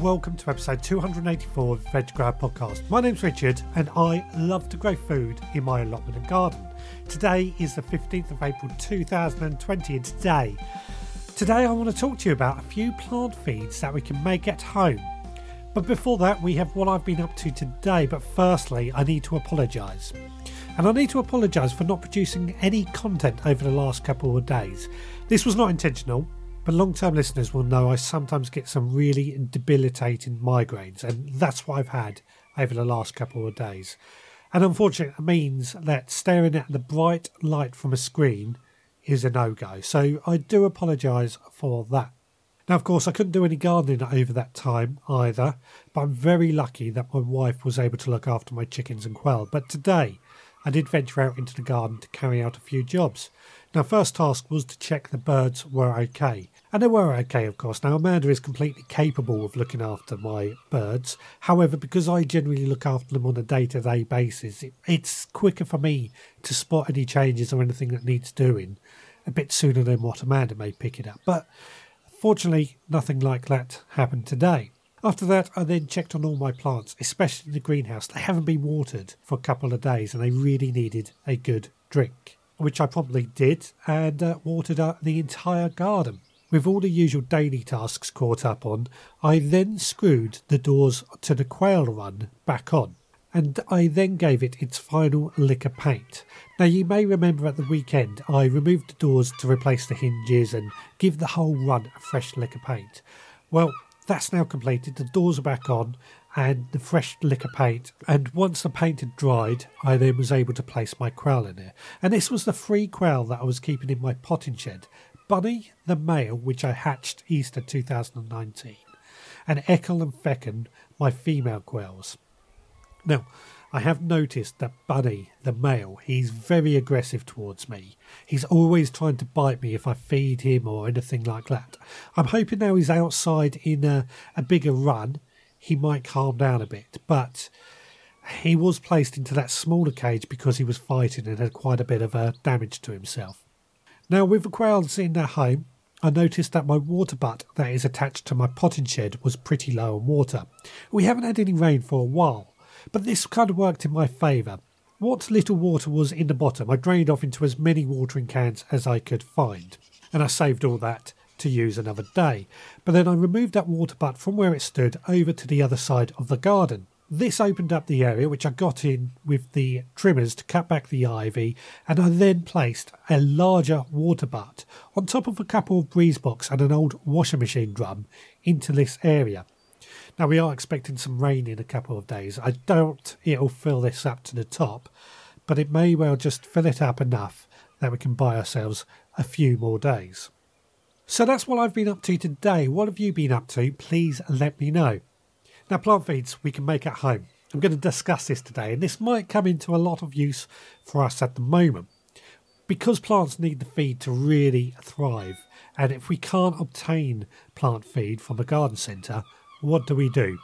welcome to episode 284 of Veg Grower Podcast. My name's Richard and I love to grow food in my allotment and garden. Today is the 15th of April 2020 and today, today I want to talk to you about a few plant feeds that we can make at home. But before that, we have what I've been up to today. But firstly, I need to apologise. And I need to apologise for not producing any content over the last couple of days. This was not intentional. But long term listeners will know I sometimes get some really debilitating migraines, and that's what I've had over the last couple of days. And unfortunately, it means that staring at the bright light from a screen is a no go. So I do apologise for that. Now, of course, I couldn't do any gardening over that time either, but I'm very lucky that my wife was able to look after my chickens and quail. But today, I did venture out into the garden to carry out a few jobs. Now, first task was to check the birds were okay. And they were okay, of course. Now, Amanda is completely capable of looking after my birds. However, because I generally look after them on a day to day basis, it, it's quicker for me to spot any changes or anything that needs doing a bit sooner than what Amanda may pick it up. But fortunately, nothing like that happened today. After that, I then checked on all my plants, especially the greenhouse. They haven't been watered for a couple of days and they really needed a good drink, which I promptly did and uh, watered uh, the entire garden. With all the usual daily tasks caught up on, I then screwed the doors to the quail run back on, and I then gave it its final lick of paint. Now, you may remember at the weekend I removed the doors to replace the hinges and give the whole run a fresh lick of paint. Well, that's now completed, the doors are back on, and the fresh liquor paint. And once the paint had dried, I then was able to place my quail in there. And this was the free quail that I was keeping in my potting shed. Bunny the male, which I hatched Easter 2019, and Ekel and Fecken, my female quails. Now, I have noticed that Bunny, the male, he's very aggressive towards me. He's always trying to bite me if I feed him or anything like that. I'm hoping now he's outside in a, a bigger run, he might calm down a bit, but he was placed into that smaller cage because he was fighting and had quite a bit of uh, damage to himself. Now, with the quails in their home, I noticed that my water butt that is attached to my potting shed was pretty low on water. We haven't had any rain for a while, but this kind of worked in my favour. What little water was in the bottom, I drained off into as many watering cans as I could find, and I saved all that to use another day. But then I removed that water butt from where it stood over to the other side of the garden. This opened up the area which I got in with the trimmers to cut back the ivy, and I then placed a larger water butt on top of a couple of breeze blocks and an old washing machine drum into this area. Now we are expecting some rain in a couple of days. I doubt it'll fill this up to the top, but it may well just fill it up enough that we can buy ourselves a few more days. So that's what I've been up to today. What have you been up to? Please let me know. Now, plant feeds we can make at home. I'm going to discuss this today, and this might come into a lot of use for us at the moment. Because plants need the feed to really thrive, and if we can't obtain plant feed from a garden centre, what do we do?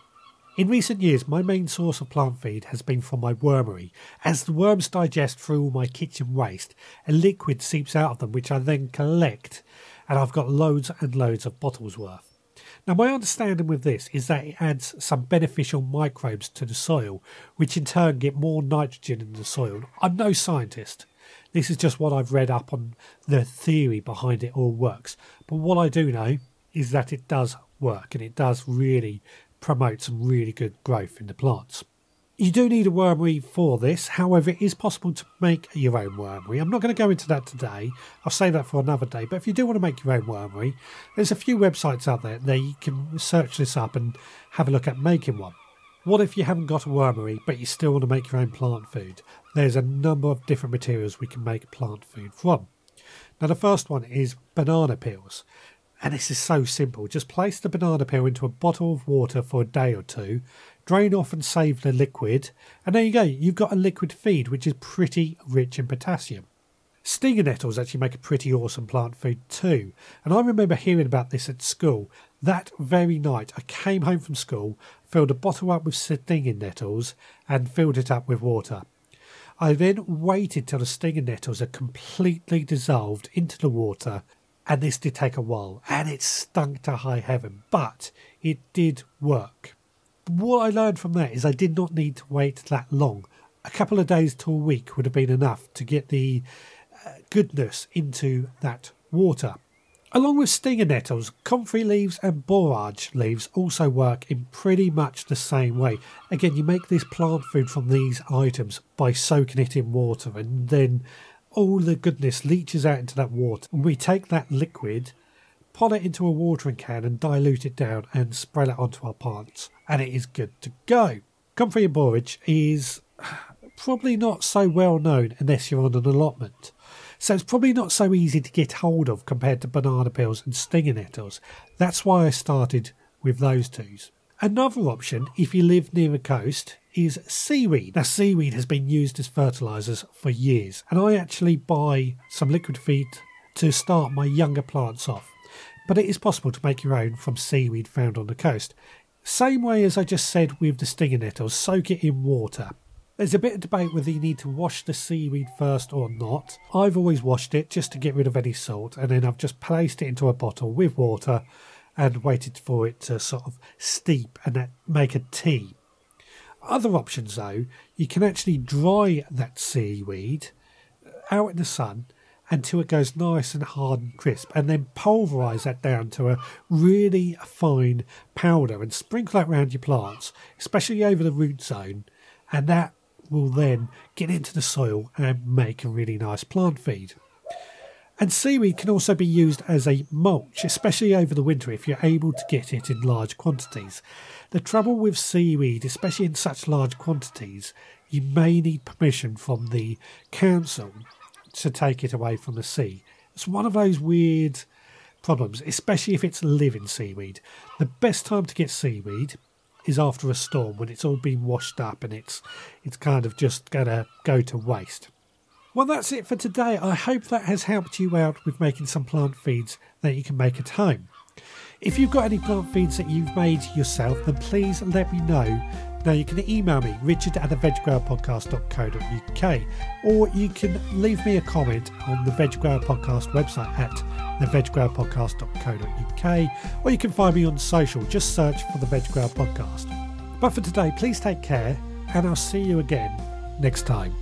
In recent years, my main source of plant feed has been from my wormery. As the worms digest through all my kitchen waste, a liquid seeps out of them, which I then collect, and I've got loads and loads of bottles worth. Now, my understanding with this is that it adds some beneficial microbes to the soil, which in turn get more nitrogen in the soil. I'm no scientist. This is just what I've read up on the theory behind it all works. But what I do know is that it does work and it does really promote some really good growth in the plants. You do need a wormery for this, however, it is possible to make your own wormery. I'm not going to go into that today, I'll save that for another day. But if you do want to make your own wormery, there's a few websites out there that you can search this up and have a look at making one. What if you haven't got a wormery but you still want to make your own plant food? There's a number of different materials we can make plant food from. Now, the first one is banana peels. And this is so simple. Just place the banana peel into a bottle of water for a day or two, drain off and save the liquid, and there you go. You've got a liquid feed which is pretty rich in potassium. Stinger nettles actually make a pretty awesome plant food too. And I remember hearing about this at school. That very night, I came home from school, filled a bottle up with stinging nettles, and filled it up with water. I then waited till the stinging nettles had completely dissolved into the water And this did take a while, and it stunk to high heaven, but it did work. What I learned from that is I did not need to wait that long. A couple of days to a week would have been enough to get the uh, goodness into that water. Along with stinger nettles, comfrey leaves and borage leaves also work in pretty much the same way. Again, you make this plant food from these items by soaking it in water and then all the goodness leaches out into that water. And we take that liquid, put it into a watering can and dilute it down and spread it onto our plants. And it is good to go. Comfrey and borage is probably not so well known unless you're on an allotment. So it's probably not so easy to get hold of compared to banana peels and stinger nettles. That's why I started with those twos. Another option, if you live near a coast, is seaweed. Now, seaweed has been used as fertilisers for years, and I actually buy some liquid feed to start my younger plants off. But it is possible to make your own from seaweed found on the coast. Same way as I just said with the stinger nettles, soak it in water. There's a bit of debate whether you need to wash the seaweed first or not. I've always washed it just to get rid of any salt, and then I've just placed it into a bottle with water and waited for it to sort of steep and make a tea. Other options, though, you can actually dry that seaweed uh, out in the sun until it goes nice and hard and crisp, and then pulverize that down to a really fine powder and sprinkle that around your plants, especially over the root zone, and that will then get into the soil and make a really nice plant feed. And seaweed can also be used as a mulch, especially over the winter if you're able to get it in large quantities. The trouble with seaweed, especially in such large quantities, you may need permission from the council to take it away from the sea. It's one of those weird problems, especially if it's living seaweed. The best time to get seaweed is after a storm when it's all been washed up and it's it's kind of just gonna go to waste. Well, that's it for today. I hope that has helped you out with making some plant feeds that you can make at home. If you've got any plant feeds that you've made yourself, then please let me know. Now, you can email me, richard at the theveggrowerpodcast.co.uk, or you can leave me a comment on the Veg Grower Podcast website at theveggrowerpodcast.co.uk, or you can find me on social. Just search for the Veg Grower Podcast. But for today, please take care, and I'll see you again next time.